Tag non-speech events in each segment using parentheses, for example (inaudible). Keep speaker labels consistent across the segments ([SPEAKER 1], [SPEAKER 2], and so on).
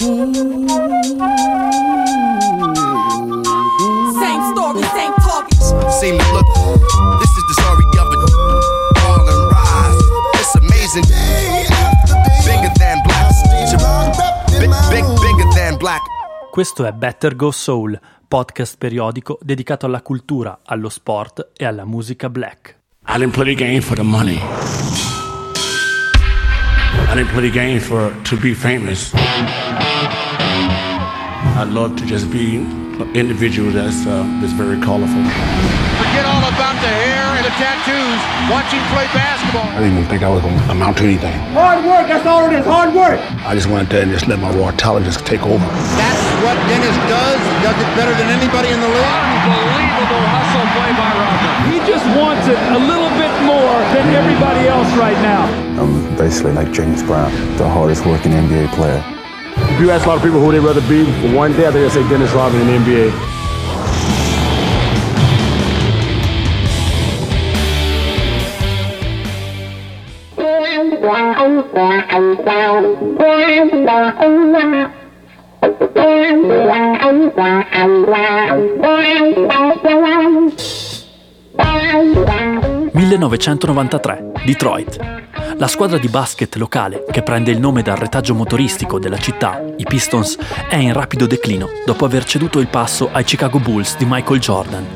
[SPEAKER 1] Same story, same talking.
[SPEAKER 2] Seem to look. This is the story of a fall and rise. It's amazing. Bigger than black. Big, big, bigger than black.
[SPEAKER 3] Questo è Better Go Soul, podcast periodico dedicato alla cultura, allo sport e alla musica black.
[SPEAKER 4] I didn't play the game for the money. I didn't play the game for to be famous. I love to just be an individual that's uh, that's very colorful.
[SPEAKER 5] Forget all about the hair and the tattoos. Watch him play basketball.
[SPEAKER 6] I didn't even think I was going to amount to anything.
[SPEAKER 7] Hard work, that's all it is, hard work.
[SPEAKER 6] I just went there and just let my raw talent just take over.
[SPEAKER 5] That's what Dennis does. He does it better than anybody in the league.
[SPEAKER 8] Unbelievable hustle play by Rodman. He just wants it a little bit more than everybody else right now.
[SPEAKER 9] I'm basically like James Brown, the hardest working NBA player.
[SPEAKER 6] If you ask a lot of people who they'd rather be for one day, I think they'd say Dennis Rodman in the NBA.
[SPEAKER 3] Wow. 1993, Detroit. La squadra di basket locale, che prende il nome dal retaggio motoristico della città, i Pistons, è in rapido declino dopo aver ceduto il passo ai Chicago Bulls di Michael Jordan,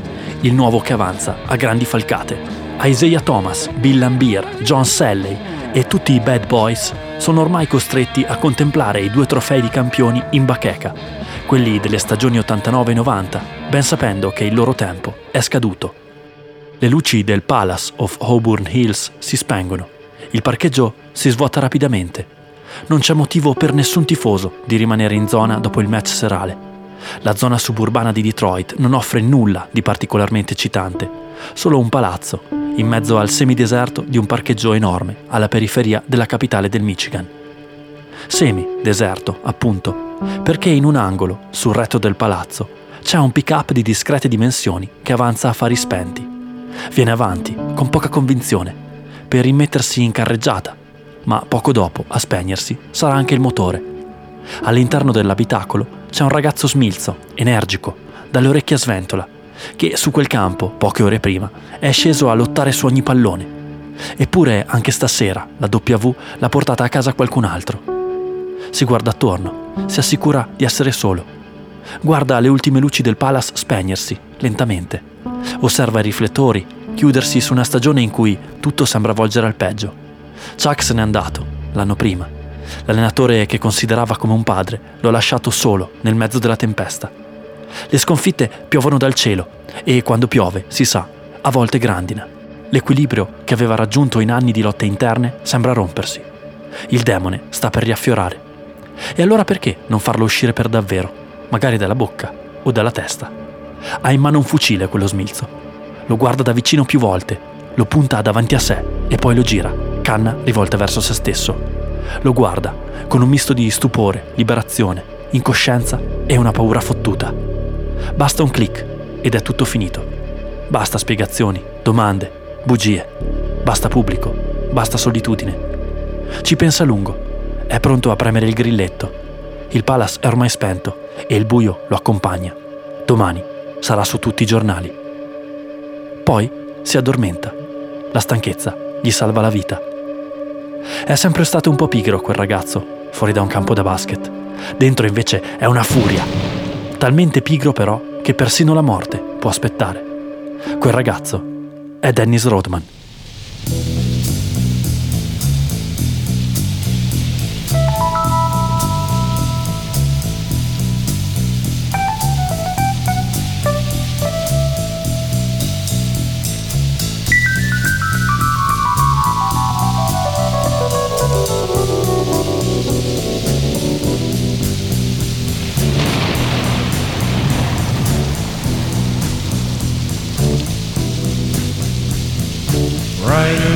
[SPEAKER 3] il nuovo che avanza a grandi falcate. Isaiah Thomas, Bill Lambier, John Salley e tutti i bad boys sono ormai costretti a contemplare i due trofei di campioni in bacheca, quelli delle stagioni 89-90, ben sapendo che il loro tempo è scaduto. Le luci del Palace of Auburn Hills si spengono. Il parcheggio si svuota rapidamente. Non c'è motivo per nessun tifoso di rimanere in zona dopo il match serale. La zona suburbana di Detroit non offre nulla di particolarmente eccitante, solo un palazzo, in mezzo al semideserto di un parcheggio enorme alla periferia della capitale del Michigan. Semi-deserto, appunto, perché in un angolo, sul retto del palazzo, c'è un pick-up di discrete dimensioni che avanza a fari spenti. Viene avanti, con poca convinzione, per rimettersi in carreggiata, ma poco dopo, a spegnersi, sarà anche il motore. All'interno dell'abitacolo c'è un ragazzo smilzo, energico, dalle orecchie a sventola, che su quel campo, poche ore prima, è sceso a lottare su ogni pallone. Eppure anche stasera la W l'ha portata a casa qualcun altro. Si guarda attorno, si assicura di essere solo. Guarda le ultime luci del Palace spegnersi, lentamente. Osserva i riflettori, chiudersi su una stagione in cui tutto sembra volgere al peggio. Chuck se n'è andato, l'anno prima. L'allenatore che considerava come un padre lo ha lasciato solo nel mezzo della tempesta. Le sconfitte piovono dal cielo e quando piove, si sa, a volte grandina. L'equilibrio che aveva raggiunto in anni di lotte interne sembra rompersi. Il demone sta per riaffiorare. E allora perché non farlo uscire per davvero, magari dalla bocca o dalla testa? Ha in mano un fucile quello smilzo. Lo guarda da vicino più volte, lo punta davanti a sé e poi lo gira, canna rivolta verso se stesso. Lo guarda con un misto di stupore, liberazione, incoscienza e una paura fottuta. Basta un clic ed è tutto finito. Basta spiegazioni, domande, bugie. Basta pubblico, basta solitudine. Ci pensa a lungo. È pronto a premere il grilletto. Il palace è ormai spento e il buio lo accompagna. Domani sarà su tutti i giornali. Poi si addormenta. La stanchezza gli salva la vita. È sempre stato un po' pigro quel ragazzo, fuori da un campo da basket. Dentro invece è una furia. Talmente pigro però che persino la morte può aspettare. Quel ragazzo è Dennis Rodman.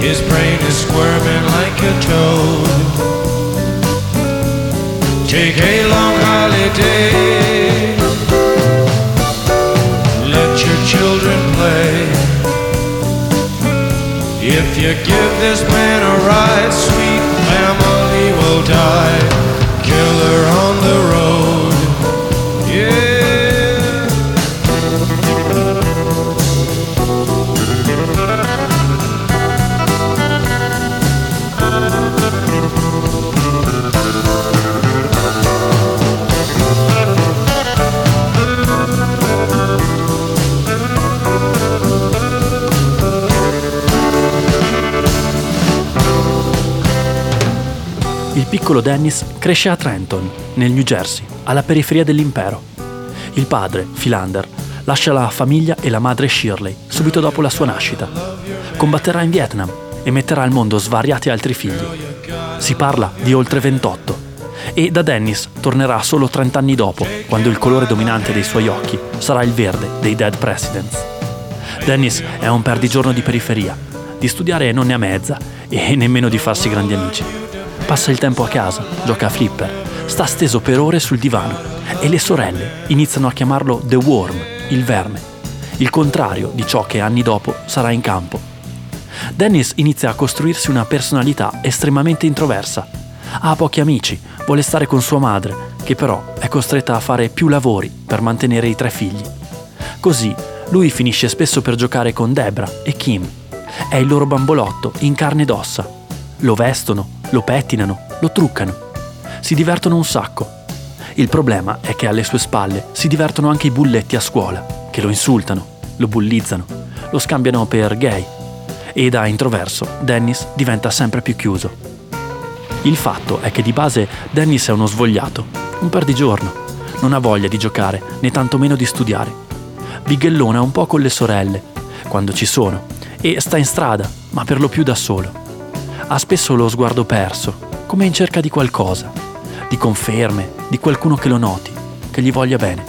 [SPEAKER 10] His brain is squirming like a toad. Take a long holiday. Let your children play. If you give this man a ride, sweet family will die. Killer on
[SPEAKER 3] piccolo Dennis cresce a Trenton, nel New Jersey, alla periferia dell'impero. Il padre, Philander, lascia la famiglia e la madre Shirley subito dopo la sua nascita. Combatterà in Vietnam e metterà al mondo svariati altri figli. Si parla di oltre 28 e da Dennis tornerà solo 30 anni dopo, quando il colore dominante dei suoi occhi sarà il verde dei Dead Presidents. Dennis è un perdigiorno di periferia, di studiare non ne ha mezza e nemmeno di farsi grandi amici. Passa il tempo a casa, gioca a flipper, sta steso per ore sul divano e le sorelle iniziano a chiamarlo The Worm, il verme, il contrario di ciò che anni dopo sarà in campo. Dennis inizia a costruirsi una personalità estremamente introversa. Ha pochi amici, vuole stare con sua madre, che però è costretta a fare più lavori per mantenere i tre figli. Così lui finisce spesso per giocare con Debra e Kim. È il loro bambolotto in carne ed ossa. Lo vestono, lo pettinano, lo truccano. Si divertono un sacco. Il problema è che alle sue spalle si divertono anche i bulletti a scuola, che lo insultano, lo bullizzano, lo scambiano per gay. E da introverso, Dennis diventa sempre più chiuso. Il fatto è che di base Dennis è uno svogliato, un perdigiorno. Non ha voglia di giocare, né tantomeno di studiare. Bighellona un po' con le sorelle, quando ci sono, e sta in strada, ma per lo più da solo. Ha spesso lo sguardo perso, come in cerca di qualcosa, di conferme, di qualcuno che lo noti, che gli voglia bene.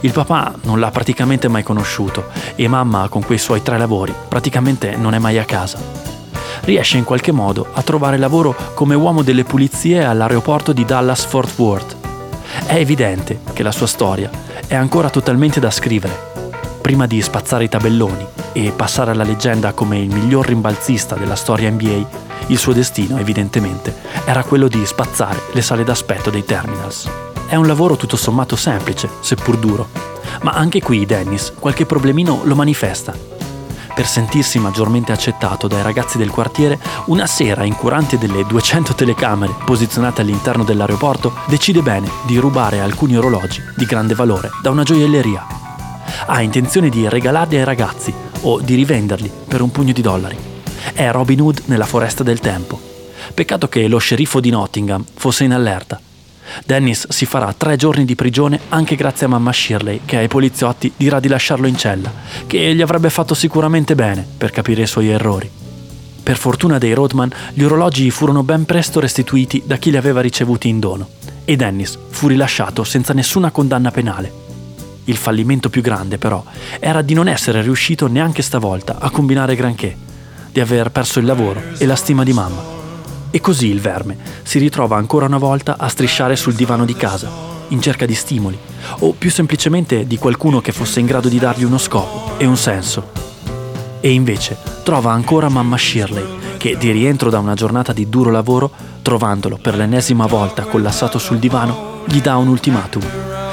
[SPEAKER 3] Il papà non l'ha praticamente mai conosciuto e mamma con quei suoi tre lavori praticamente non è mai a casa. Riesce in qualche modo a trovare lavoro come uomo delle pulizie all'aeroporto di Dallas-Fort Worth. È evidente che la sua storia è ancora totalmente da scrivere. Prima di spazzare i tabelloni e passare alla leggenda come il miglior rimbalzista della storia NBA, il suo destino, evidentemente, era quello di spazzare le sale d'aspetto dei terminals. È un lavoro tutto sommato semplice, seppur duro, ma anche qui Dennis qualche problemino lo manifesta. Per sentirsi maggiormente accettato dai ragazzi del quartiere, una sera, incurante delle 200 telecamere posizionate all'interno dell'aeroporto, decide bene di rubare alcuni orologi di grande valore da una gioielleria. Ha intenzione di regalarli ai ragazzi o di rivenderli per un pugno di dollari. È Robin Hood nella foresta del tempo. Peccato che lo sceriffo di Nottingham fosse in allerta. Dennis si farà tre giorni di prigione anche grazie a mamma Shirley, che ai poliziotti dirà di lasciarlo in cella, che gli avrebbe fatto sicuramente bene per capire i suoi errori. Per fortuna dei Rodman, gli orologi furono ben presto restituiti da chi li aveva ricevuti in dono e Dennis fu rilasciato senza nessuna condanna penale. Il fallimento più grande, però, era di non essere riuscito neanche stavolta a combinare granché, di aver perso il lavoro e la stima di mamma. E così il verme si ritrova ancora una volta a strisciare sul divano di casa, in cerca di stimoli, o più semplicemente di qualcuno che fosse in grado di dargli uno scopo e un senso. E invece trova ancora mamma Shirley, che di rientro da una giornata di duro lavoro, trovandolo per l'ennesima volta collassato sul divano, gli dà un ultimatum.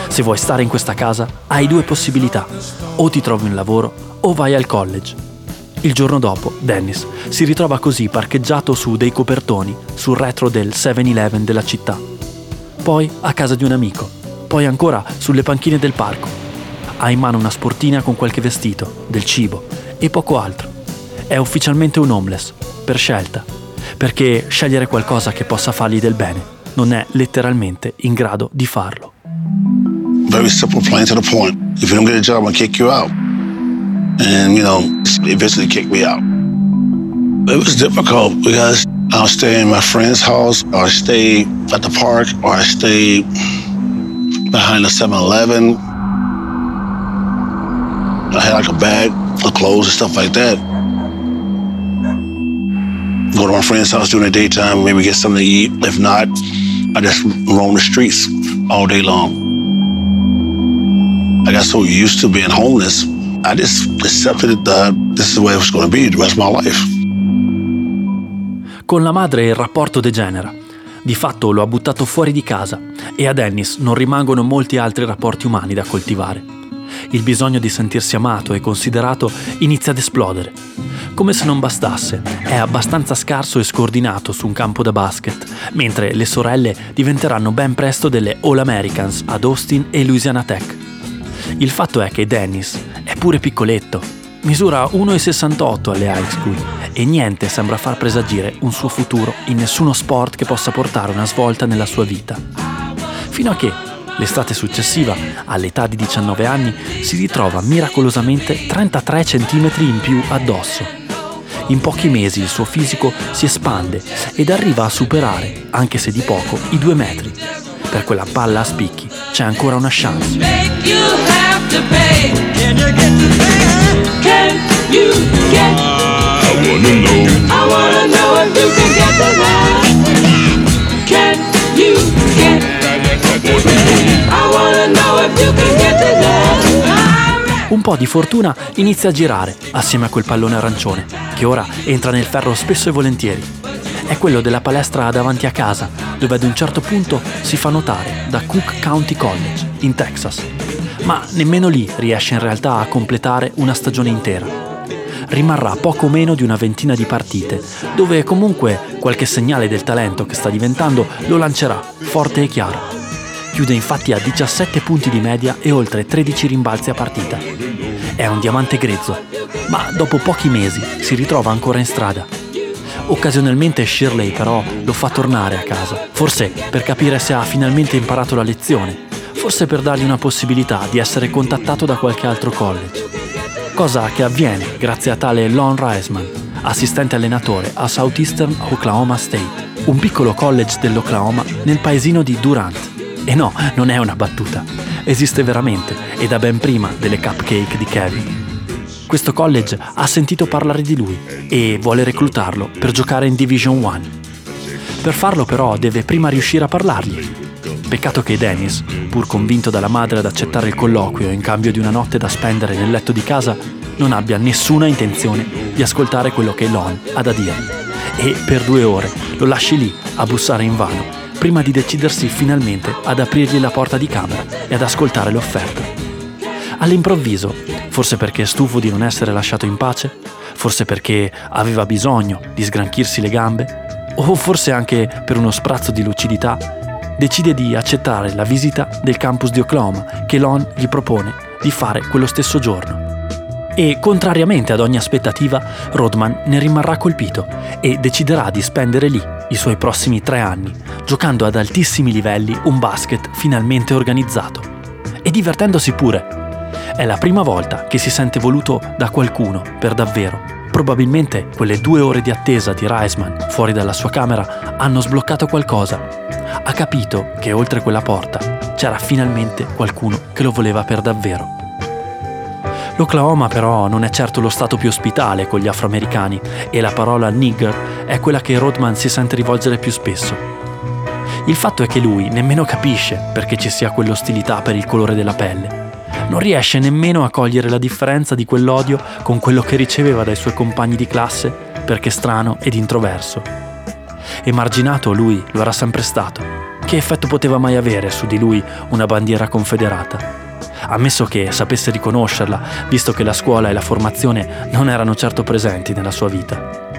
[SPEAKER 3] Se vuoi stare in questa casa, hai due possibilità. O ti trovi un lavoro o vai al college. Il giorno dopo, Dennis si ritrova così parcheggiato su dei copertoni sul retro del 7-Eleven della città. Poi a casa di un amico, poi ancora sulle panchine del parco. Ha in mano una sportina con qualche vestito, del cibo e poco altro. È ufficialmente un homeless, per scelta, perché scegliere qualcosa che possa fargli del bene non è letteralmente in grado di farlo.
[SPEAKER 11] Very simple, plain to the point. If you don't get a job, I'll kick you out. And, you know, eventually kicked me out. It was difficult because I'll stay in my friend's house, or I stay at the park, or I stay behind the 7 Eleven. I had like a bag of clothes and stuff like that. Go to my friend's house during the daytime, maybe get something to eat. If not, I just roam the streets all day long. I got so used to being homeless, I just accepted that this is the way it was going to be the rest of my life.
[SPEAKER 3] Con la madre il rapporto degenera. Di fatto lo ha buttato fuori di casa e a Dennis non rimangono molti altri rapporti umani da coltivare. Il bisogno di sentirsi amato e considerato inizia ad esplodere. Come se non bastasse, è abbastanza scarso e scordinato su un campo da basket, mentre le sorelle diventeranno ben presto delle All Americans ad Austin e Louisiana Tech. Il fatto è che Dennis è pure piccoletto, misura 1,68 alle high school e niente sembra far presagire un suo futuro in nessuno sport che possa portare una svolta nella sua vita. Fino a che, l'estate successiva, all'età di 19 anni, si ritrova miracolosamente 33 cm in più addosso. In pochi mesi il suo fisico si espande ed arriva a superare, anche se di poco, i due metri. Per quella palla a spicchi c'è ancora una chance. Un po' di fortuna inizia a girare assieme a quel pallone arancione, che ora entra nel ferro spesso e volentieri. È quello della palestra davanti a casa, dove ad un certo punto si fa notare da Cook County College, in Texas. Ma nemmeno lì riesce in realtà a completare una stagione intera. Rimarrà poco meno di una ventina di partite, dove comunque qualche segnale del talento che sta diventando lo lancerà, forte e chiaro. Chiude infatti a 17 punti di media e oltre 13 rimbalzi a partita. È un diamante grezzo, ma dopo pochi mesi si ritrova ancora in strada. Occasionalmente Shirley però lo fa tornare a casa, forse per capire se ha finalmente imparato la lezione, forse per dargli una possibilità di essere contattato da qualche altro college. Cosa che avviene grazie a tale Lon Reisman, assistente allenatore a Southeastern Oklahoma State, un piccolo college dell'Oklahoma nel paesino di Durant. E no, non è una battuta. Esiste veramente e da ben prima delle cupcake di Kevin. Questo college ha sentito parlare di lui e vuole reclutarlo per giocare in Division 1. Per farlo però deve prima riuscire a parlargli. Peccato che Dennis, pur convinto dalla madre ad accettare il colloquio in cambio di una notte da spendere nel letto di casa, non abbia nessuna intenzione di ascoltare quello che Lon ha da dirgli. E per due ore lo lasci lì a bussare in vano prima di decidersi finalmente ad aprirgli la porta di camera e ad ascoltare l'offerta. All'improvviso, forse perché è stufo di non essere lasciato in pace, forse perché aveva bisogno di sgranchirsi le gambe, o forse anche per uno sprazzo di lucidità, decide di accettare la visita del campus di Oklahoma che Lon gli propone di fare quello stesso giorno. E, contrariamente ad ogni aspettativa, Rodman ne rimarrà colpito e deciderà di spendere lì i suoi prossimi tre anni, giocando ad altissimi livelli un basket finalmente organizzato. E divertendosi pure. È la prima volta che si sente voluto da qualcuno, per davvero. Probabilmente quelle due ore di attesa di Reisman fuori dalla sua camera hanno sbloccato qualcosa. Ha capito che oltre quella porta c'era finalmente qualcuno che lo voleva per davvero. L'Oklahoma però non è certo lo stato più ospitale con gli afroamericani e la parola nigger è quella che Rodman si sente rivolgere più spesso. Il fatto è che lui nemmeno capisce perché ci sia quell'ostilità per il colore della pelle. Non riesce nemmeno a cogliere la differenza di quell'odio con quello che riceveva dai suoi compagni di classe perché strano ed introverso. Emarginato lui lo era sempre stato. Che effetto poteva mai avere su di lui una bandiera confederata? ammesso che sapesse riconoscerla, visto che la scuola e la formazione non erano certo presenti nella sua vita.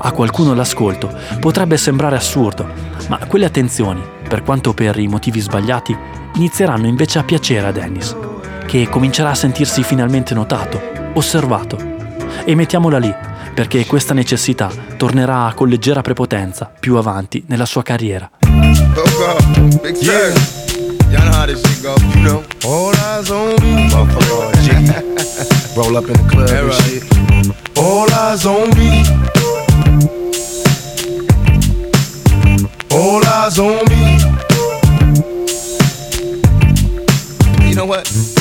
[SPEAKER 3] A qualcuno l'ascolto potrebbe sembrare assurdo, ma quelle attenzioni, per quanto per i motivi sbagliati, inizieranno invece a piacere a Dennis, che comincerà a sentirsi finalmente notato, osservato. E mettiamola lì, perché questa necessità tornerà con leggera prepotenza più avanti nella sua carriera.
[SPEAKER 12] All eyes on me. You know what?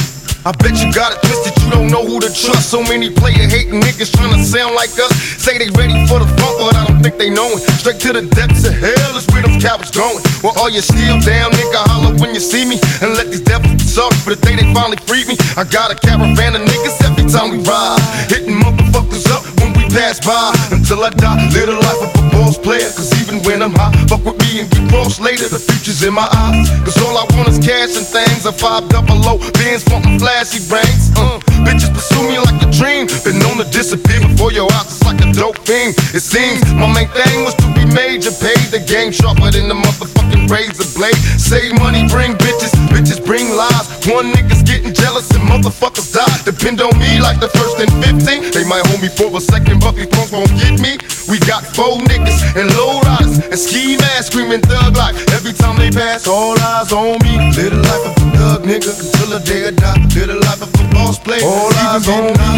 [SPEAKER 12] I bet you got it twisted, you don't know who to trust. So many player hating niggas trying to sound like us. Say they ready for the funk, but I don't think they know it. Straight to the depths of hell is where them cowards going. Well, all you still down, nigga, holler when you see me. And let these devils suck for the day they finally freed me. I got a caravan of niggas every time we ride. Hitting motherfuckers up when we pass by. Until I die, live the life of a boss player. Cause even when I'm high, fuck with me and get crossed later. The future's in my eyes. Cause all I want is cash and things. A five double low, bands wanting flashy brains. Uh, bitches pursue me like a dream. Been known to disappear before your eyes, it's like a dope thing. It seems my main thing was to be major. Paid the game sharper than the motherfucking razor blade. Save money, bring bitches, bitches bring lies. One nigga's getting jealous and motherfuckers die. Depend on me like the first and 15. They might hold me for a second, but these punks won't get me. We got four niggas and low riders and ski masks screaming thug life. Every time they pass, all eyes on me. Live the life of a thug nigga until the day I die. Live the life of a boss player. All eyes on me.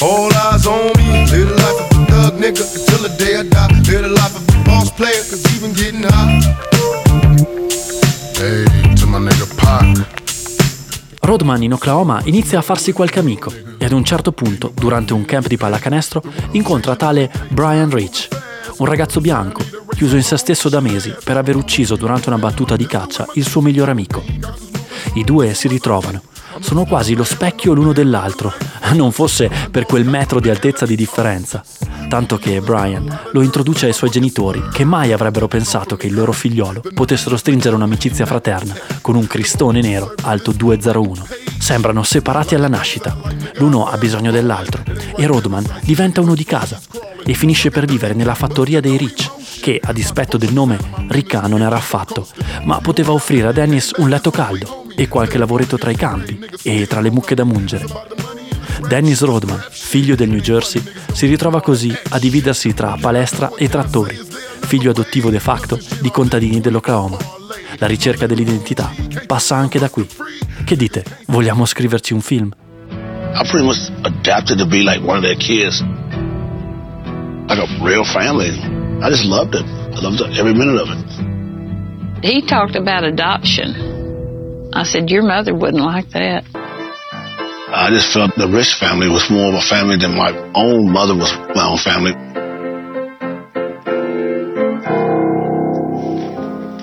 [SPEAKER 12] All eyes on me. Live the life of a thug nigga until the day I die. Live the life of a boss player, cause even getting high.
[SPEAKER 13] Hey, to my nigga Pac.
[SPEAKER 3] Rodman in Oklahoma inizia a farsi qualche amico e ad un certo punto, durante un camp di pallacanestro, incontra tale Brian Rich, un ragazzo bianco, chiuso in se stesso da mesi per aver ucciso durante una battuta di caccia il suo migliore amico. I due si ritrovano. Sono quasi lo specchio l'uno dell'altro, (laughs) non fosse per quel metro di altezza di differenza. Tanto che Brian lo introduce ai suoi genitori, che mai avrebbero pensato che il loro figliolo potessero stringere un'amicizia fraterna con un cristone nero alto 201. Sembrano separati alla nascita. L'uno ha bisogno dell'altro e Rodman diventa uno di casa e finisce per vivere nella fattoria dei Rich, che a dispetto del nome ricca non era affatto, ma poteva offrire a Dennis un letto caldo e qualche lavoretto tra i campi e tra le mucche da mungere. Dennis Rodman, figlio del New Jersey, si ritrova così a dividersi tra palestra e trattori, figlio adottivo de facto di contadini dell'Oklahoma. La ricerca dell'identità passa anche da qui. Che dite? Vogliamo scriverci un film?
[SPEAKER 11] I pretty much adapted to be like one of their kids. Like a real family. I just loved it. I loved every minute of it.
[SPEAKER 14] He talked about adoption. I said, Your mother wouldn't like that.
[SPEAKER 11] I just felt the Rich family was more of a family than my own mother was my own family.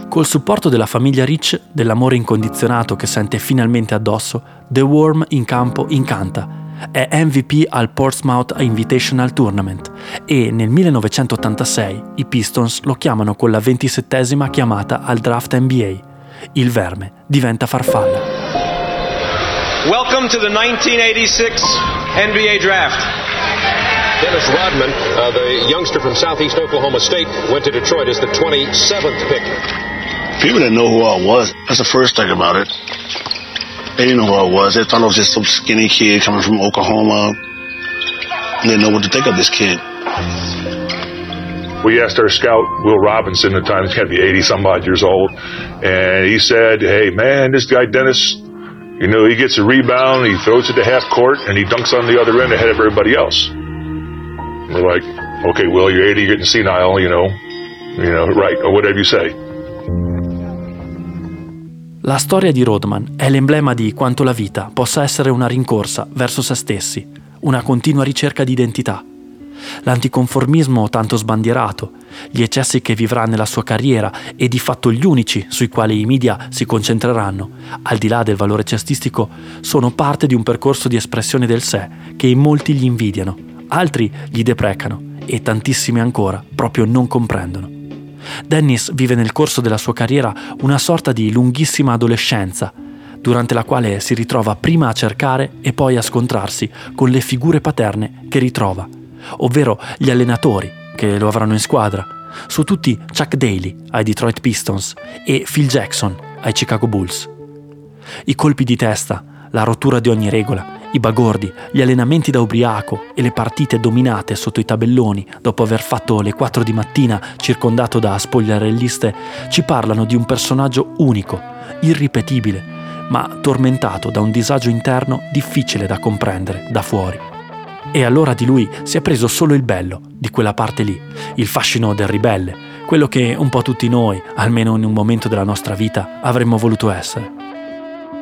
[SPEAKER 3] Col supporto della famiglia Rich, dell'amore incondizionato che sente finalmente addosso, The Worm in campo incanta. È MVP al Portsmouth Invitational Tournament e nel 1986 i Pistons lo chiamano con la ventisettesima chiamata al draft NBA. Il verme diventa farfalla.
[SPEAKER 15] Welcome to the 1986 NBA Draft.
[SPEAKER 16] Dennis Rodman, uh, the youngster from southeast Oklahoma State, went to Detroit as the 27th pick.
[SPEAKER 11] People didn't know who I was. That's the first thing about it. They didn't know who I was. They thought I was just some skinny kid coming from Oklahoma. They didn't know what to think of this kid.
[SPEAKER 17] We asked our scout, Will Robinson, at the time, he's got to be 80 some odd years old, and he said, Hey, man, this guy Dennis, you know, he gets a rebound, he throws it to half court, and he dunks on the other end ahead of everybody else. We're like, Okay, Will, you're 80, you're getting senile, you know, you know, right, or whatever you say.
[SPEAKER 3] La storia di Rodman è l'emblema di quanto la vita possa essere una rincorsa verso se stessi, una continua ricerca di identità. L'anticonformismo tanto sbandierato, gli eccessi che vivrà nella sua carriera e di fatto gli unici sui quali i media si concentreranno, al di là del valore cestistico, sono parte di un percorso di espressione del sé che in molti gli invidiano, altri gli deprecano e tantissimi ancora proprio non comprendono. Dennis vive nel corso della sua carriera una sorta di lunghissima adolescenza, durante la quale si ritrova prima a cercare e poi a scontrarsi con le figure paterne che ritrova, ovvero gli allenatori che lo avranno in squadra, su tutti Chuck Daly ai Detroit Pistons e Phil Jackson ai Chicago Bulls. I colpi di testa, la rottura di ogni regola, i bagordi, gli allenamenti da ubriaco e le partite dominate sotto i tabelloni dopo aver fatto le 4 di mattina circondato da spogliarelliste ci parlano di un personaggio unico, irripetibile, ma tormentato da un disagio interno difficile da comprendere da fuori. E allora di lui si è preso solo il bello, di quella parte lì, il fascino del ribelle, quello che un po' tutti noi, almeno in un momento della nostra vita, avremmo voluto essere.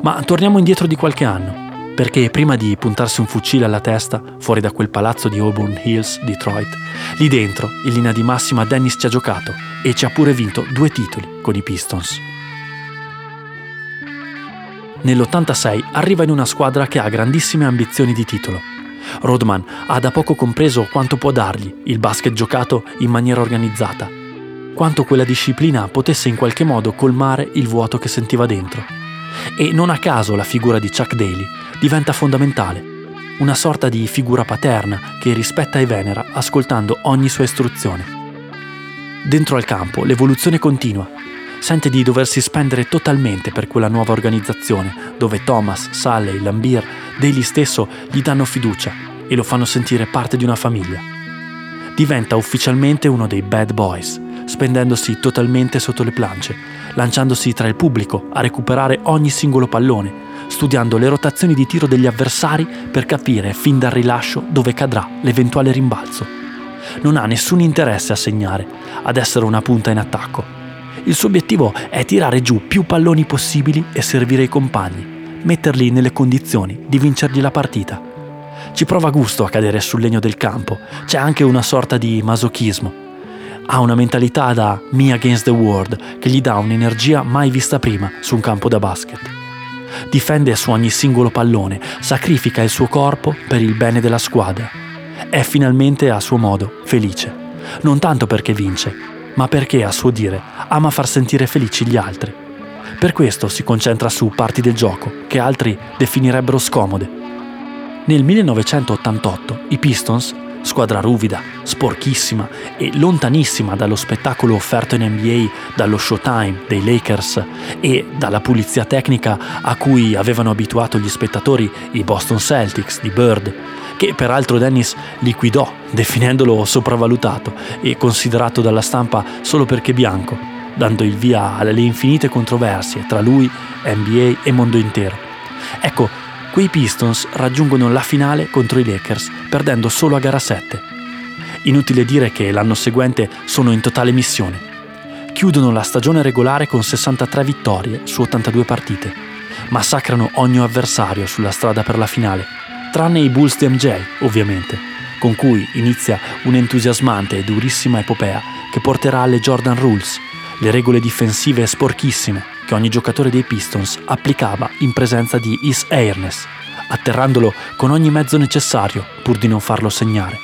[SPEAKER 3] Ma torniamo indietro di qualche anno perché prima di puntarsi un fucile alla testa fuori da quel palazzo di Auburn Hills, Detroit, lì dentro, in linea di massima, Dennis ci ha giocato e ci ha pure vinto due titoli con i Pistons. Nell'86 arriva in una squadra che ha grandissime ambizioni di titolo. Rodman ha da poco compreso quanto può dargli il basket giocato in maniera organizzata, quanto quella disciplina potesse in qualche modo colmare il vuoto che sentiva dentro. E non a caso la figura di Chuck Daly diventa fondamentale, una sorta di figura paterna che rispetta e venera ascoltando ogni sua istruzione. Dentro al campo l'evoluzione continua. Sente di doversi spendere totalmente per quella nuova organizzazione dove Thomas, Salley, Lambier, Daly stesso gli danno fiducia e lo fanno sentire parte di una famiglia. Diventa ufficialmente uno dei bad boys, spendendosi totalmente sotto le planche, lanciandosi tra il pubblico a recuperare ogni singolo pallone studiando le rotazioni di tiro degli avversari per capire fin dal rilascio dove cadrà l'eventuale rimbalzo. Non ha nessun interesse a segnare, ad essere una punta in attacco. Il suo obiettivo è tirare giù più palloni possibili e servire i compagni, metterli nelle condizioni di vincergli la partita. Ci prova gusto a cadere sul legno del campo, c'è anche una sorta di masochismo. Ha una mentalità da me against the world che gli dà un'energia mai vista prima su un campo da basket difende su ogni singolo pallone, sacrifica il suo corpo per il bene della squadra. È finalmente a suo modo felice, non tanto perché vince, ma perché a suo dire ama far sentire felici gli altri. Per questo si concentra su parti del gioco che altri definirebbero scomode. Nel 1988 i Pistons squadra ruvida, sporchissima e lontanissima dallo spettacolo offerto in NBA dallo Showtime dei Lakers e dalla pulizia tecnica a cui avevano abituato gli spettatori i Boston Celtics di Bird, che peraltro Dennis liquidò definendolo sopravvalutato e considerato dalla stampa solo perché bianco, dando il via alle infinite controversie tra lui, NBA e mondo intero. Ecco, quei Pistons raggiungono la finale contro i Lakers, perdendo solo a gara 7. Inutile dire che l'anno seguente sono in totale missione. Chiudono la stagione regolare con 63 vittorie su 82 partite. Massacrano ogni avversario sulla strada per la finale, tranne i Bulls di MJ, ovviamente, con cui inizia un'entusiasmante e durissima epopea che porterà alle Jordan Rules, le regole difensive sporchissime che ogni giocatore dei Pistons applicava in presenza di Is Airness, atterrandolo con ogni mezzo necessario pur di non farlo segnare.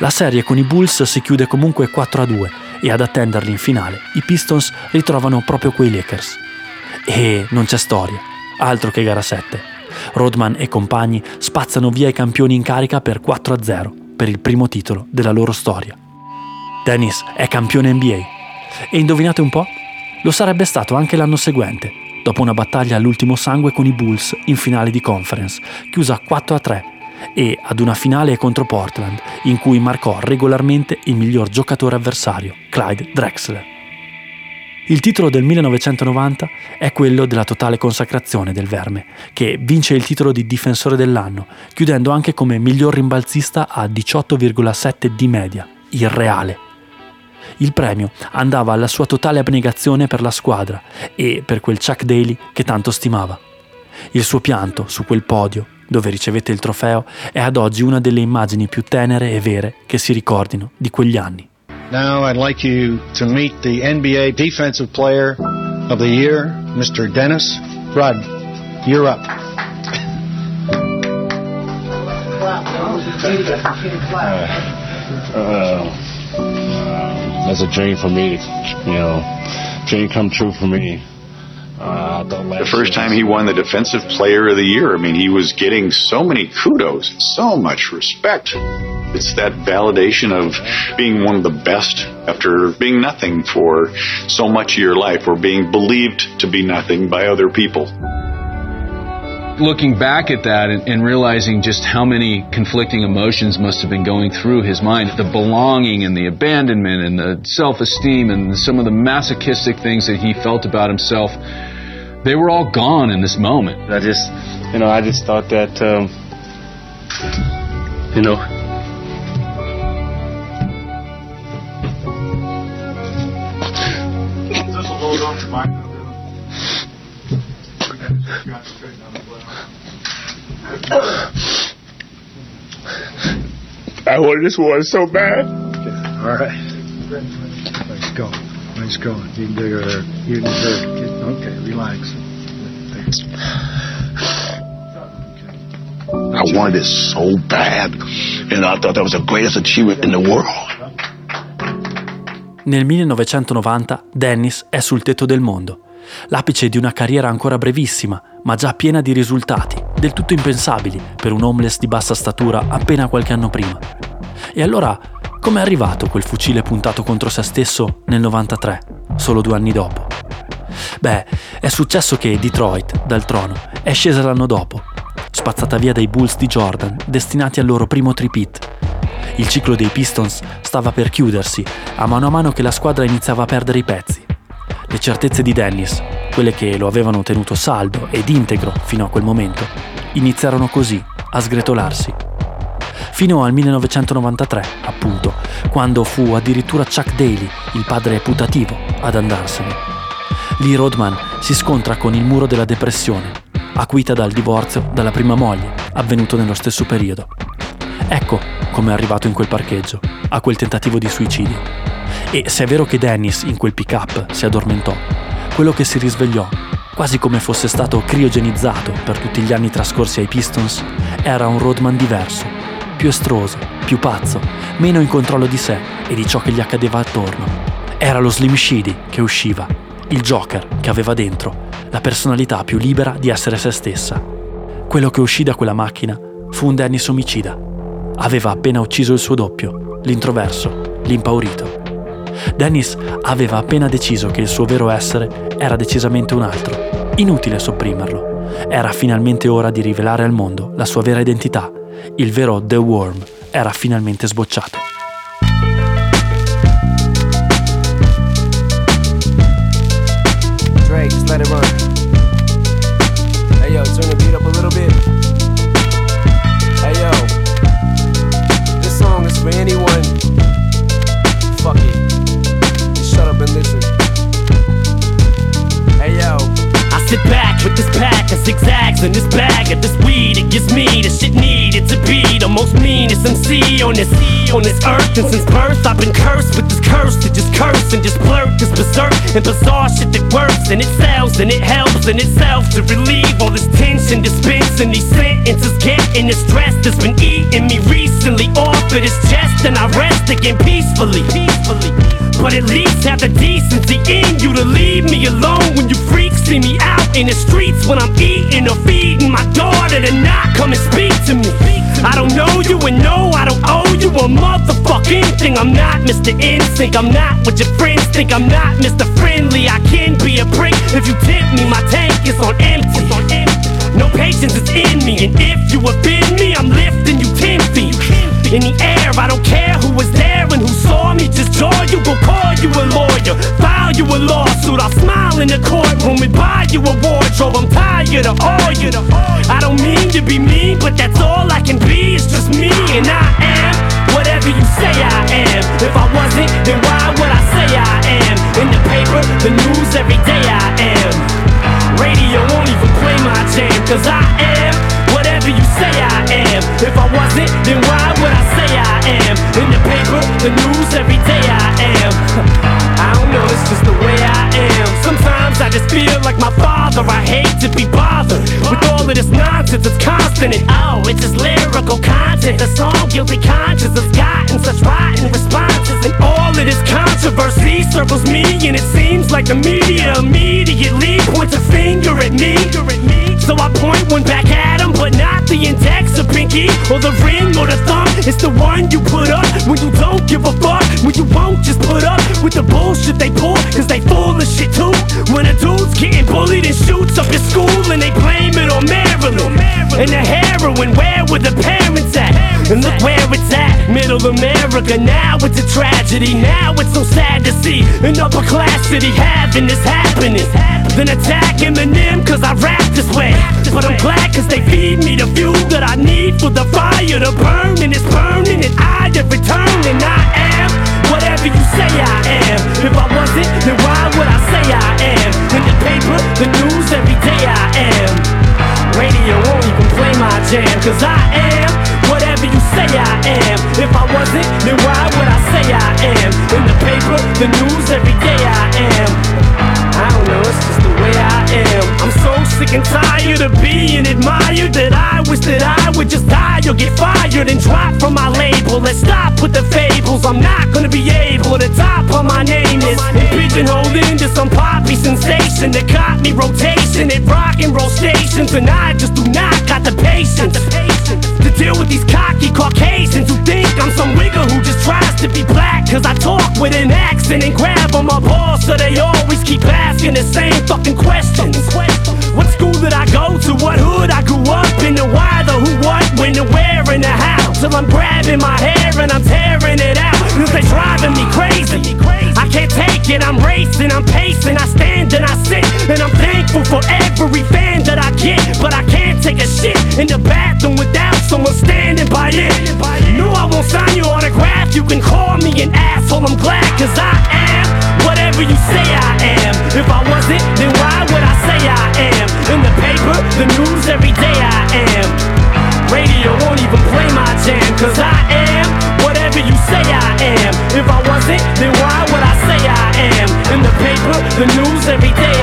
[SPEAKER 3] La serie con i Bulls si chiude comunque 4-2 e ad attenderli in finale i Pistons ritrovano proprio quei Lakers. E non c'è storia, altro che gara 7. Rodman e compagni spazzano via i campioni in carica per 4-0 per il primo titolo della loro storia. Dennis è campione NBA. E indovinate un po'? Lo sarebbe stato anche l'anno seguente, dopo una battaglia all'ultimo sangue con i Bulls in finale di conference, chiusa 4-3, e ad una finale contro Portland, in cui marcò regolarmente il miglior giocatore avversario, Clyde Drexler. Il titolo del 1990 è quello della totale consacrazione del Verme, che vince il titolo di difensore dell'anno, chiudendo anche come miglior rimbalzista a 18,7 di media, irreale. Il premio andava alla sua totale abnegazione per la squadra e per quel Chuck Daly che tanto stimava. Il suo pianto su quel podio, dove ricevette il trofeo, è ad oggi una delle immagini più tenere e vere che si ricordino di quegli anni.
[SPEAKER 18] Now I'd like you to meet the NBA Defensive Player of the Year, Mr. Dennis Rudd. You're up.
[SPEAKER 4] Uh, uh, that's a dream for me. You know, dream come true for me.
[SPEAKER 19] Uh, the first time he won the Defensive Player of the Year, I mean, he was getting so many kudos, so much respect. It's that validation of being one of the best after being nothing for so much of your life or being believed to be nothing by other people
[SPEAKER 20] looking back at that and, and, realizing just how many conflicting emotions must have been going through his mind the belonging and the abandonment and the self esteem and some of the masochistic things that he felt about himself they were all gone in this moment.
[SPEAKER 21] I just, you know, I just thought that. Um,
[SPEAKER 4] You know,
[SPEAKER 17] I wanted this one so bad.
[SPEAKER 18] All right. Let's go. Let's go. You can do her. You can do her. Okay, relax.
[SPEAKER 11] I wanted it so bad, and I thought that was the greatest achievement in the world.
[SPEAKER 3] Nel 1990 Dennis è sul tetto del mondo, l'apice di una carriera ancora brevissima, ma già piena di risultati, del tutto impensabili per un homeless di bassa statura appena qualche anno prima. E allora, com'è arrivato quel fucile puntato contro se stesso nel 93, solo due anni dopo? Beh, è successo che Detroit, dal trono, è scesa l'anno dopo, spazzata via dai Bulls di Jordan, destinati al loro primo tripit. Il ciclo dei Pistons stava per chiudersi, a mano a mano che la squadra iniziava a perdere i pezzi. Le certezze di Dennis, quelle che lo avevano tenuto saldo ed integro fino a quel momento, iniziarono così a sgretolarsi. Fino al 1993, appunto, quando fu addirittura Chuck Daly, il padre putativo, ad andarsene. Lee Rodman si scontra con il muro della depressione, acuita dal divorzio dalla prima moglie, avvenuto nello stesso periodo. Ecco come è arrivato in quel parcheggio, a quel tentativo di suicidio. E se è vero che Dennis in quel pick-up si addormentò, quello che si risvegliò, quasi come fosse stato criogenizzato per tutti gli anni trascorsi ai Pistons, era un Rodman diverso, più estroso, più pazzo, meno in controllo di sé e di ciò che gli accadeva attorno. Era lo Slim Shady che usciva, il Joker che aveva dentro, la personalità più libera di essere se stessa. Quello che uscì da quella macchina fu un Dennis omicida. Aveva appena ucciso il suo doppio, l'introverso, l'impaurito. Dennis aveva appena deciso che il suo vero essere era decisamente un altro. Inutile sopprimerlo. Era finalmente ora di rivelare al mondo la sua vera identità. Il vero The Worm era finalmente sbocciato.
[SPEAKER 21] Just let it run. Hey yo, turn the beat up a little bit. Hey yo, this song is for anyone. Fuck it. Just shut up and listen. Hey yo.
[SPEAKER 22] I sit back with this pack of zigzags and this bag of this weed. It gives me the shit needed to be the most meanest MC on this on this earth. And since birth, I've been cursed with this curse to just curse and just blurt this berserk and bizarre shit that works and it sells and it helps in itself to relieve all this tension, dispensing these sentences, getting the stress that's been eating me recently off of this chest. And I rest again peacefully, peacefully. But at least have the decency in you to leave me alone when you freaks see me out in the streets when I'm eating or feeding my daughter to not come and speak to me. I don't know you and no, I don't owe you a motherfucking thing. I'm not Mr. Instinct, I'm not what your friends think. I'm not Mr. Friendly, I can be a prick if you tempt me. My tank is on empty. No patience is in me, and if you offend me, I'm lifting you ten feet in the air. I don't care who was there and me. Just jaw you, go call you a lawyer, file you a lawsuit. I'll smile in the courtroom and buy you a wardrobe. I'm tired of all you. I don't mean to be mean, but that's all I can be. It's just me, and I am whatever you say I am. If I wasn't, then why would I say I am? In the paper, the news, every day I am. Radio won't even play my jam, cause I am whatever you say I am. If I wasn't, then why would I say I am? In the paper, the news, every day I am. (laughs) I don't know, it's just the way I am. Sometimes I just feel like my father. I hate to be bothered with all of this nonsense. It's constant and oh, it's just lyrical content. The song Guilty Conscience has gotten such rotten responses. And all of this controversy circles me, and it seems like the media immediately points a finger at me. So I point one back at index or the ring or the thumb. It's the one you put up when you don't give a fuck. When you won't just put up with the bullshit they pull, cause they full of shit too. When a dude's getting bullied and shoots up his school and they blame it on Maryland. And the heroin, where were the parents at? And look where it's at, middle America. Now it's a tragedy. Now it's so sad to see an upper class city having this happiness. Then attack Eminem cause I rap this way. But I'm glad cause they feed me the fuel that I need for the fire to burn. And it's burning and I have returned and I am whatever you say I am. If I wasn't, then why would I say I am? In the paper, the news, every day I am. Radio my jam, cause I am whatever you say I am. If I wasn't, then why would I say I am? In the paper, the news, every day I am. I don't know, it's just the way I am. I'm so sick and tired of being admired that I wish that I would just die or get fired and drop from my label. Let's stop with the fables. I'm not gonna be able to top on my name is and pigeonholed into some poppy sensation that caught me rotation at rock and roll stations, and I just do not got the patience to deal with these cocky Caucasians who think I'm some wigger who just tries to be black. Cause I talk with an accent and grab on my balls, so they always keep asking the same fucking questions. What school did I go to? What hood I grew up in? The why, the who, what, when, the where, and the how. Till I'm grabbing my hair and I'm tearing it out. Cause they driving me crazy. I can't take it, I'm racing, I'm pacing, I stand and I sit. And I'm thankful for every fan that I get. But I can't take a shit in the bathroom without someone standing by it. No, I won't sign your autograph. You can call an asshole, I'm glad, cause I am whatever you say I am. If I wasn't, then why would I say I am? In the paper, the news, every day I am. Radio won't even play my jam, cause I am whatever you say I am. If I wasn't, then why would I say I am? In the paper, the news, every day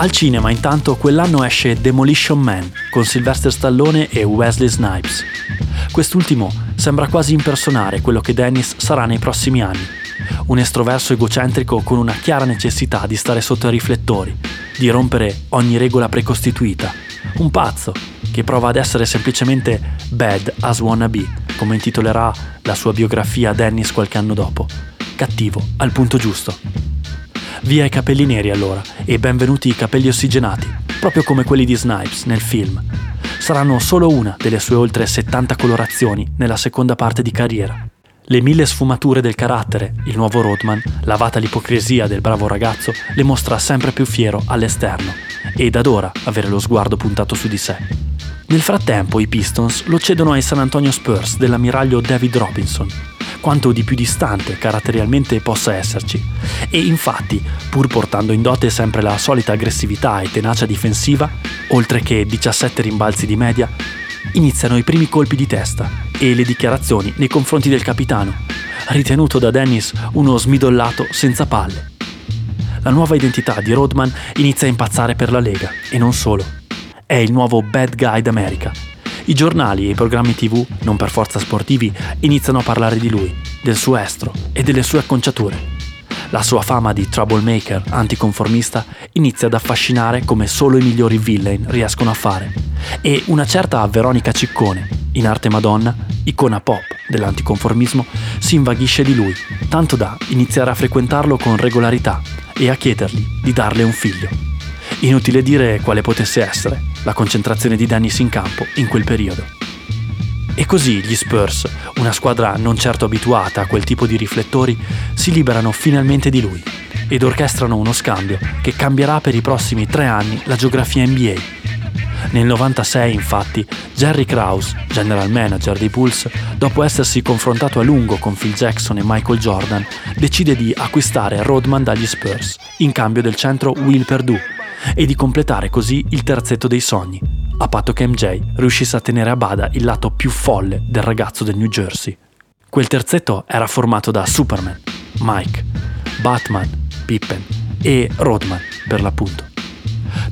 [SPEAKER 3] Al cinema intanto quell'anno esce Demolition Man con Sylvester Stallone e Wesley Snipes. Quest'ultimo sembra quasi impersonare quello che Dennis sarà nei prossimi anni. Un estroverso egocentrico con una chiara necessità di stare sotto i riflettori, di rompere ogni regola precostituita. Un pazzo che prova ad essere semplicemente bad as wannabe, come intitolerà la sua biografia Dennis qualche anno dopo. Cattivo al punto giusto. Via i capelli neri allora e benvenuti i capelli ossigenati, proprio come quelli di Snipes nel film. Saranno solo una delle sue oltre 70 colorazioni nella seconda parte di carriera. Le mille sfumature del carattere, il nuovo Rodman, lavata l'ipocrisia del bravo ragazzo, le mostra sempre più fiero all'esterno ed adora avere lo sguardo puntato su di sé. Nel frattempo i Pistons lo cedono ai San Antonio Spurs dell'ammiraglio David Robinson, quanto di più distante caratterialmente possa esserci. E infatti, pur portando in dote sempre la solita aggressività e tenacia difensiva, oltre che 17 rimbalzi di media, iniziano i primi colpi di testa e le dichiarazioni nei confronti del capitano, ritenuto da Dennis uno smidollato senza palle. La nuova identità di Rodman inizia a impazzare per la Lega, e non solo. È il nuovo bad guy d'America, i giornali e i programmi tv, non per forza sportivi, iniziano a parlare di lui, del suo estro e delle sue acconciature. La sua fama di troublemaker anticonformista inizia ad affascinare come solo i migliori villain riescono a fare. E una certa Veronica Ciccone, in arte Madonna, icona pop dell'anticonformismo, si invaghisce di lui, tanto da iniziare a frequentarlo con regolarità e a chiedergli di darle un figlio. Inutile dire quale potesse essere la concentrazione di Dennis in campo in quel periodo. E così gli Spurs, una squadra non certo abituata a quel tipo di riflettori, si liberano finalmente di lui ed orchestrano uno scambio che cambierà per i prossimi tre anni la geografia NBA. Nel 96, infatti, Jerry Krause, general manager dei Bulls, dopo essersi confrontato a lungo con Phil Jackson e Michael Jordan, decide di acquistare Rodman dagli Spurs, in cambio del centro Will Perdue, e di completare così il terzetto dei sogni, a patto che MJ riuscisse a tenere a bada il lato più folle del ragazzo del New Jersey. Quel terzetto era formato da Superman, Mike, Batman, Pippen e Rodman, per l'appunto.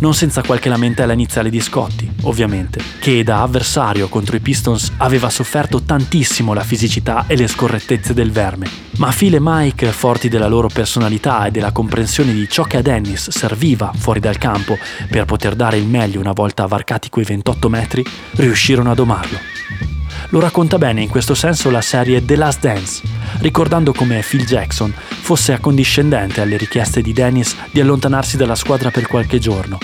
[SPEAKER 3] Non senza qualche lamentela iniziale di Scotti, ovviamente, che da avversario contro i Pistons aveva sofferto tantissimo la fisicità e le scorrettezze del verme. Ma Phil e Mike, forti della loro personalità e della comprensione di ciò che a Dennis serviva fuori dal campo per poter dare il meglio una volta varcati quei 28 metri, riuscirono a domarlo. Lo racconta bene in questo senso la serie The Last Dance, ricordando come Phil Jackson fosse accondiscendente alle richieste di Dennis di allontanarsi dalla squadra per qualche giorno,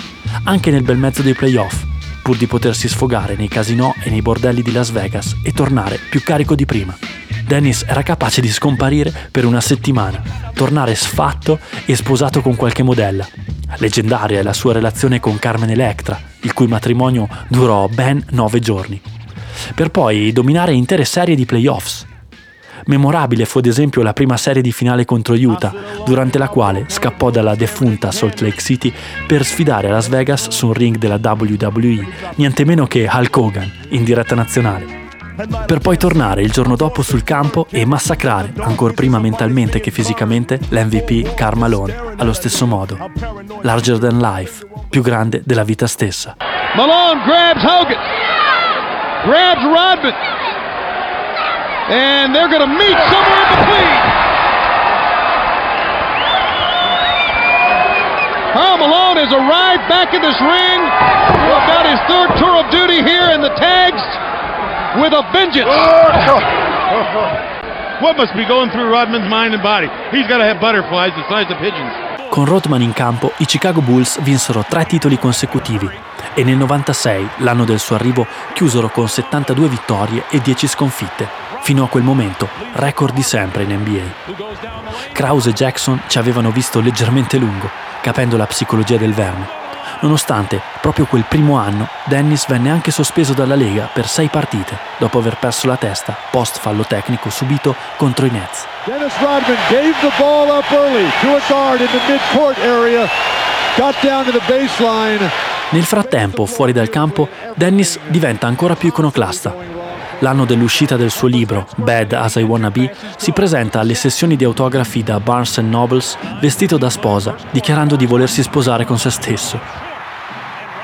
[SPEAKER 3] anche nel bel mezzo dei playoff, pur di potersi sfogare nei casinò e nei bordelli di Las Vegas e tornare più carico di prima. Dennis era capace di scomparire per una settimana, tornare sfatto e sposato con qualche modella. Leggendaria è la sua relazione con Carmen Electra, il cui matrimonio durò ben nove giorni, per poi dominare intere serie di playoffs. Memorabile fu ad esempio la prima serie di finale contro Utah, durante la quale scappò dalla defunta Salt Lake City per sfidare Las Vegas su un ring della WWE, niente meno che Hulk Hogan, in diretta nazionale per poi tornare il giorno dopo sul campo e massacrare, ancora prima mentalmente che fisicamente, l'MVP Karl Malone allo stesso modo. Larger than life, più grande della vita stessa.
[SPEAKER 8] Malone grabs Hogan, grabs Rodman, and they're going to meet somewhere in between. Karl Malone has arrived back in this ring about his third tour of duty here in the tags with a vengeance. (laughs) what must be going through Rodman's mind and body? He's got to have butterflies the size of pigeons.
[SPEAKER 3] Con Rodman in campo, i Chicago Bulls vinsero tre titoli consecutivi e nel 96, l'anno del suo arrivo, chiusero con 72 vittorie e 10 sconfitte. Fino a quel momento, record di sempre in NBA. Krause e Jackson ci avevano visto leggermente lungo, capendo la psicologia del verme Nonostante, proprio quel primo anno, Dennis venne anche sospeso dalla Lega per sei partite, dopo aver perso la testa post fallo tecnico subito contro i Nets.
[SPEAKER 23] Dennis Rodman gave the ball up early to a guard in the midcourt area, got down to the baseline.
[SPEAKER 3] Nel frattempo, fuori dal campo, Dennis diventa ancora più iconoclasta l'anno dell'uscita del suo libro Bad as I Wanna Be, si presenta alle sessioni di autografi da Barnes Nobles vestito da sposa, dichiarando di volersi sposare con se stesso.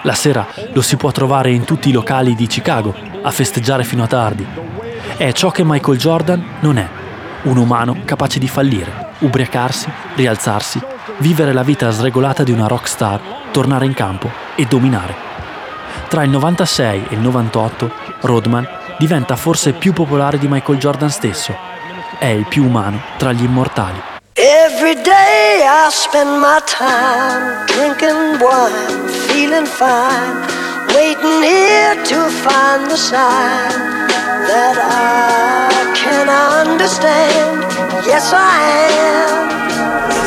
[SPEAKER 3] La sera lo si può trovare in tutti i locali di Chicago, a festeggiare fino a tardi. È ciò che Michael Jordan non è, un umano capace di fallire, ubriacarsi, rialzarsi, vivere la vita sregolata di una rock star, tornare in campo e dominare. Tra il 96 e il 98, Rodman diventa forse più popolare di Michael Jordan stesso. È il più umano tra gli immortali. Every day I spend my time drinking wine, feeling fine, waiting here to find the sign that I can understand. Yes, I am.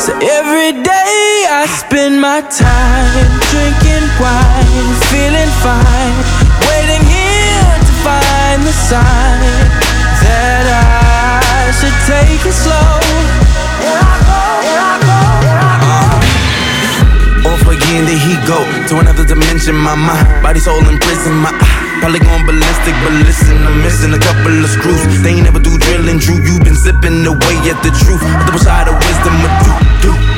[SPEAKER 3] So every day I spend my time drinking wine, feeling fine, waiting here to find the sign that I should take it slow.
[SPEAKER 24] Again, there he go to another dimension. My mind, body, soul in prison. My eye, probably going ballistic, but listen, I'm missing a couple of screws. They ain't never do drilling, Drew. You been sipping away at the truth. The side of wisdom, a do, do.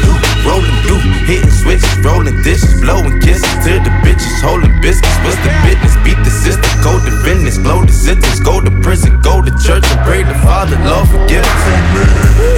[SPEAKER 24] Rolling through, hitting switches, rolling dishes, blowing kisses to the bitches, holding biscuits. What's the business? Beat the system, go to business, blow the sentence, go to prison, go to church and pray the Father, Lord forgive us.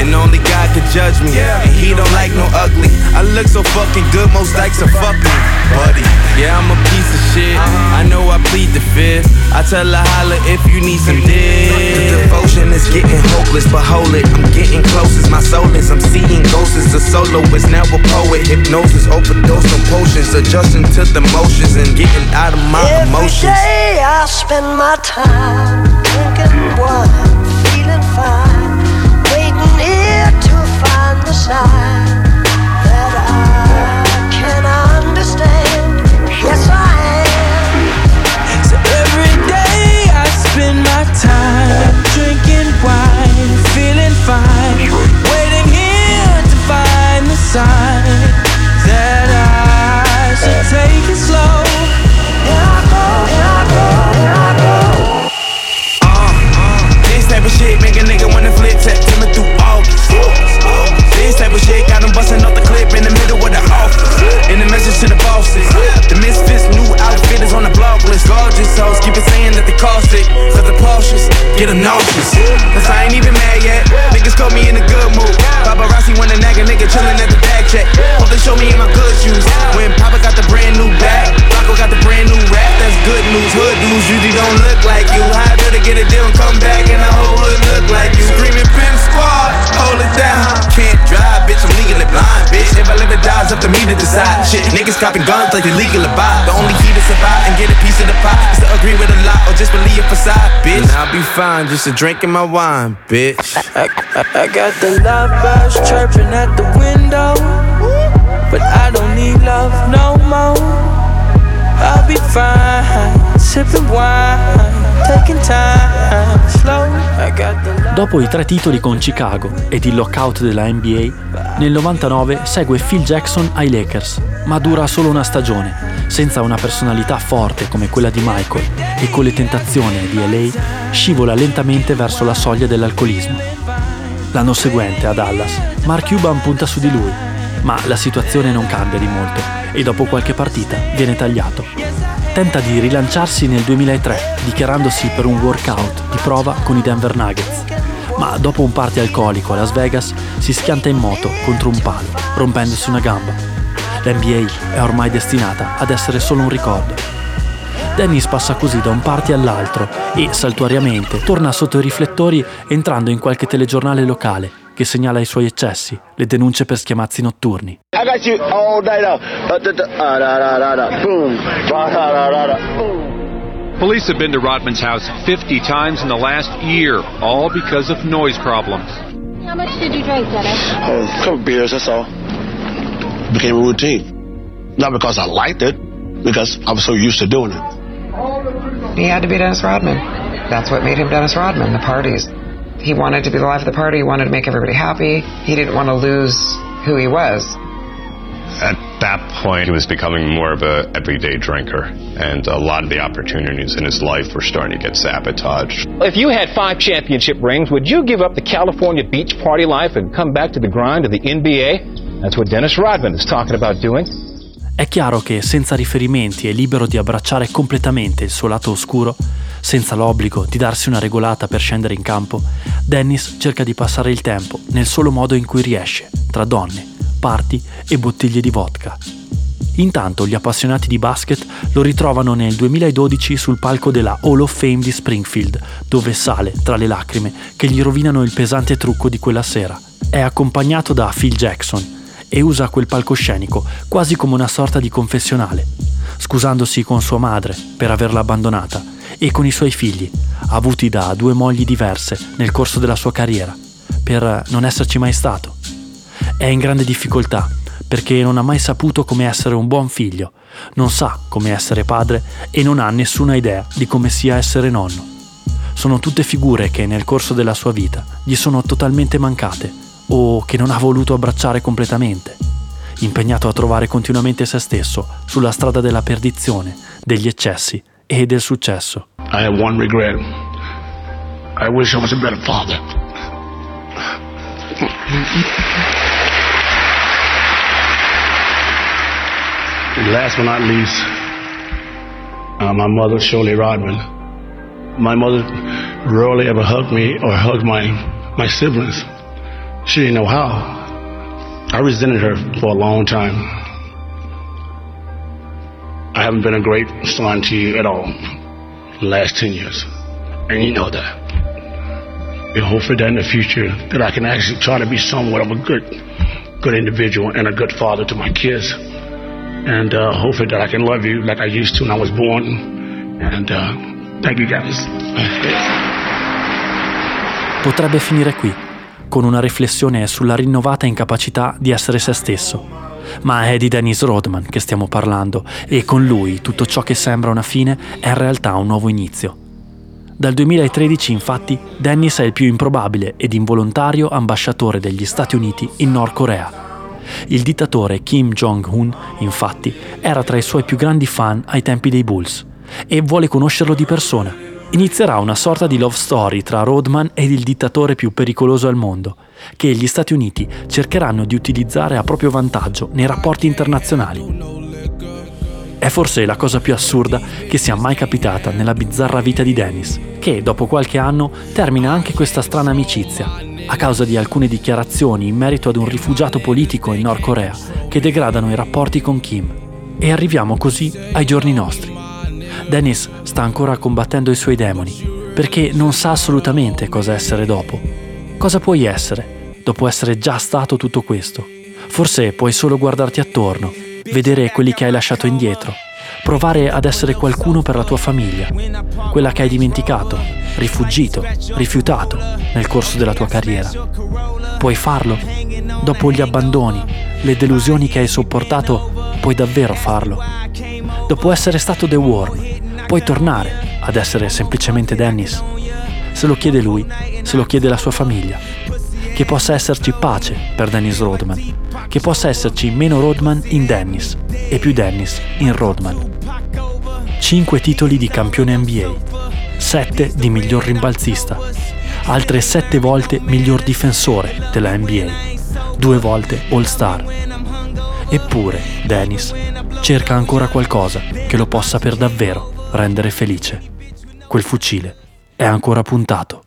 [SPEAKER 24] And only God can judge me, and He don't like no ugly. I look so fucking good, most likes are fuck me, buddy. Yeah, I'm a piece of shit. I know I plead the fifth. I tell her holla if you need some dick. The devotion is getting hopeless, but hold it, I'm getting close as my soul is. I'm seeing ghosts as a soloist poet. Hypnosis, overdose on potions, adjusting to the motions and getting out of my Every emotions. Every day I spend my time drinking wine, feeling fine, waiting here to find the sign that I can understand. Yes, I am. So every day I spend my time drinking wine, feeling fine, that I should take it slow. Here I go, here I go, here I go. Uh, uh, this type of shit wanna flip September through August. This type of shit got busting off the clip in the middle of the and the message to the bosses. The misfits, new outfit is on the block list. Gorgeous hoes keep it saying that they cost it. Cause the Porsches get a nauseous. Cause I ain't even mad yet. Niggas caught me in a good mood. Papa Rossi when the nag nigga chillin' at the back check. Hope they show me in my good shoes. When Papa got the brand new bag, Rocco got the brand new rap. That's good news. Hood dudes usually don't look like you. How better get a deal and come back and the whole hood look like you? Screaming Pimp Squad, hold it down. Can't drive bitch. I'm legally blind, bitch. If I live or die, it's up to me to decide. Shit, niggas copping guns like they legal to buy. The only key to survive and get a piece of the pie is to agree with a lot or just believe a facade, bitch. And I'll be fine, just a drinking my wine, bitch.
[SPEAKER 25] I, I, I got the love birds chirping at the window, but I don't need love no more. I'll be fine, sipping wine,
[SPEAKER 3] Dopo i tre titoli con Chicago ed il lockout della NBA, nel 99 segue Phil Jackson ai Lakers, ma dura solo una stagione. Senza una personalità forte come quella di Michael e con le tentazioni di LA, scivola lentamente verso la soglia dell'alcolismo. L'anno seguente a Dallas, Mark Cuban punta su di lui, ma la situazione non cambia di molto e dopo qualche partita viene tagliato. Tenta di rilanciarsi nel 2003, dichiarandosi per un workout di prova con i Denver Nuggets, ma dopo un party alcolico a Las Vegas si schianta in moto contro un palo, rompendosi una gamba. L'NBA è ormai destinata ad essere solo un ricordo. Dennis passa così da un party all'altro e, saltuariamente, torna sotto i riflettori entrando in qualche telegiornale locale che segnala i suoi eccessi, le denunce per schiamazzi notturni.
[SPEAKER 16] Police have been to Rodman's house 50 times in the last year, all because of noise problems.
[SPEAKER 26] How much did you drink, Dennis?
[SPEAKER 11] Oh, a couple beers, that's all. Became a routine. Not because I liked it, because I was so used to doing it.
[SPEAKER 27] He had to be Dennis Rodman. That's what made him Dennis Rodman, the parties. He wanted to be the life of the party, he wanted to make everybody happy. He didn't want to lose who he was.
[SPEAKER 28] At that point, he was becoming more of a everyday drinker, and a lot of the opportunities in his life were starting to get sabotaged.
[SPEAKER 29] If you had five championship rings, would you give up the California beach party life and come back to the grind of the NBA? That's what Dennis Rodman is talking about doing.
[SPEAKER 3] È chiaro che senza riferimenti e libero di abbracciare completamente il suo lato oscuro, senza l'obbligo di darsi una regolata per scendere in campo, Dennis cerca di passare il tempo nel solo modo in cui riesce, tra donne, party e bottiglie di vodka. Intanto gli appassionati di basket lo ritrovano nel 2012 sul palco della Hall of Fame di Springfield, dove sale tra le lacrime che gli rovinano il pesante trucco di quella sera. È accompagnato da Phil Jackson e usa quel palcoscenico quasi come una sorta di confessionale, scusandosi con sua madre per averla abbandonata e con i suoi figli, avuti da due mogli diverse nel corso della sua carriera, per non esserci mai stato. È in grande difficoltà perché non ha mai saputo come essere un buon figlio, non sa come essere padre e non ha nessuna idea di come sia essere nonno. Sono tutte figure che nel corso della sua vita gli sono totalmente mancate o che non ha voluto abbracciare completamente, impegnato a trovare continuamente se stesso sulla strada della perdizione, degli eccessi e successo.
[SPEAKER 11] I have one regret. I wish I was a better father. And last but not least, uh, my mother, Shirley Rodman. My mother rarely ever hugged me or hugged my, my siblings. She didn't know how. I resented her for a long time. I haven't been a great son to you at all the last 10 years. And you know that. And hopefully that in the future that I can actually try to be somewhat of a good good individual and a good father to my kids. And uh, hopefully that I can love you like I used to when I was born. And uh, thank you guys.
[SPEAKER 3] Potrebbe finire qui, con una riflessione sulla rinnovata incapacità di essere se stesso. Ma è di Dennis Rodman che stiamo parlando e con lui tutto ciò che sembra una fine è in realtà un nuovo inizio. Dal 2013 infatti Dennis è il più improbabile ed involontario ambasciatore degli Stati Uniti in Nord Corea. Il dittatore Kim Jong-un, infatti, era tra i suoi più grandi fan ai tempi dei Bulls e vuole conoscerlo di persona. Inizierà una sorta di love story tra Rodman ed il dittatore più pericoloso al mondo, che gli Stati Uniti cercheranno di utilizzare a proprio vantaggio nei rapporti internazionali. È forse la cosa più assurda che sia mai capitata nella bizzarra vita di Dennis, che dopo qualche anno termina anche questa strana amicizia, a causa di alcune dichiarazioni in merito ad un rifugiato politico in Nord Corea che degradano i rapporti con Kim. E arriviamo così ai giorni nostri. Dennis sta ancora combattendo i suoi demoni perché non sa assolutamente cosa essere dopo. Cosa puoi essere dopo essere già stato tutto questo? Forse puoi solo guardarti attorno, vedere quelli che hai lasciato indietro, provare ad essere qualcuno per la tua famiglia, quella che hai dimenticato, rifugito, rifiutato nel corso della tua carriera. Puoi farlo? Dopo gli abbandoni, le delusioni che hai sopportato, puoi davvero farlo. Dopo essere stato The Worm, puoi tornare ad essere semplicemente Dennis. Se lo chiede lui, se lo chiede la sua famiglia. Che possa esserci pace per Dennis Rodman, che possa esserci meno Rodman in Dennis e più Dennis in Rodman. 5 titoli di campione NBA, 7 di miglior rimbalzista, altre 7 volte miglior difensore della NBA, 2 volte All-Star. Eppure Dennis cerca ancora qualcosa che lo possa per davvero rendere felice. Quel fucile è ancora puntato.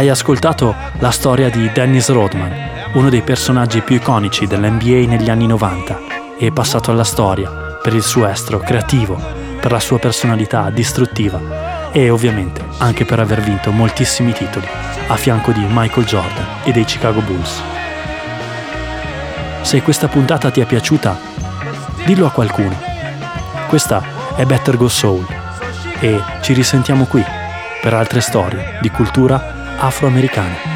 [SPEAKER 3] Hai ascoltato la storia di Dennis Rodman, uno dei personaggi più iconici dell'NBA negli anni 90 e passato alla storia per il suo estro creativo, per la sua personalità distruttiva e ovviamente anche per aver vinto moltissimi titoli a fianco di Michael Jordan e dei Chicago Bulls. Se questa puntata ti è piaciuta, dillo a qualcuno. Questa è Better Go Soul e ci risentiamo qui per altre storie di cultura afroamericane.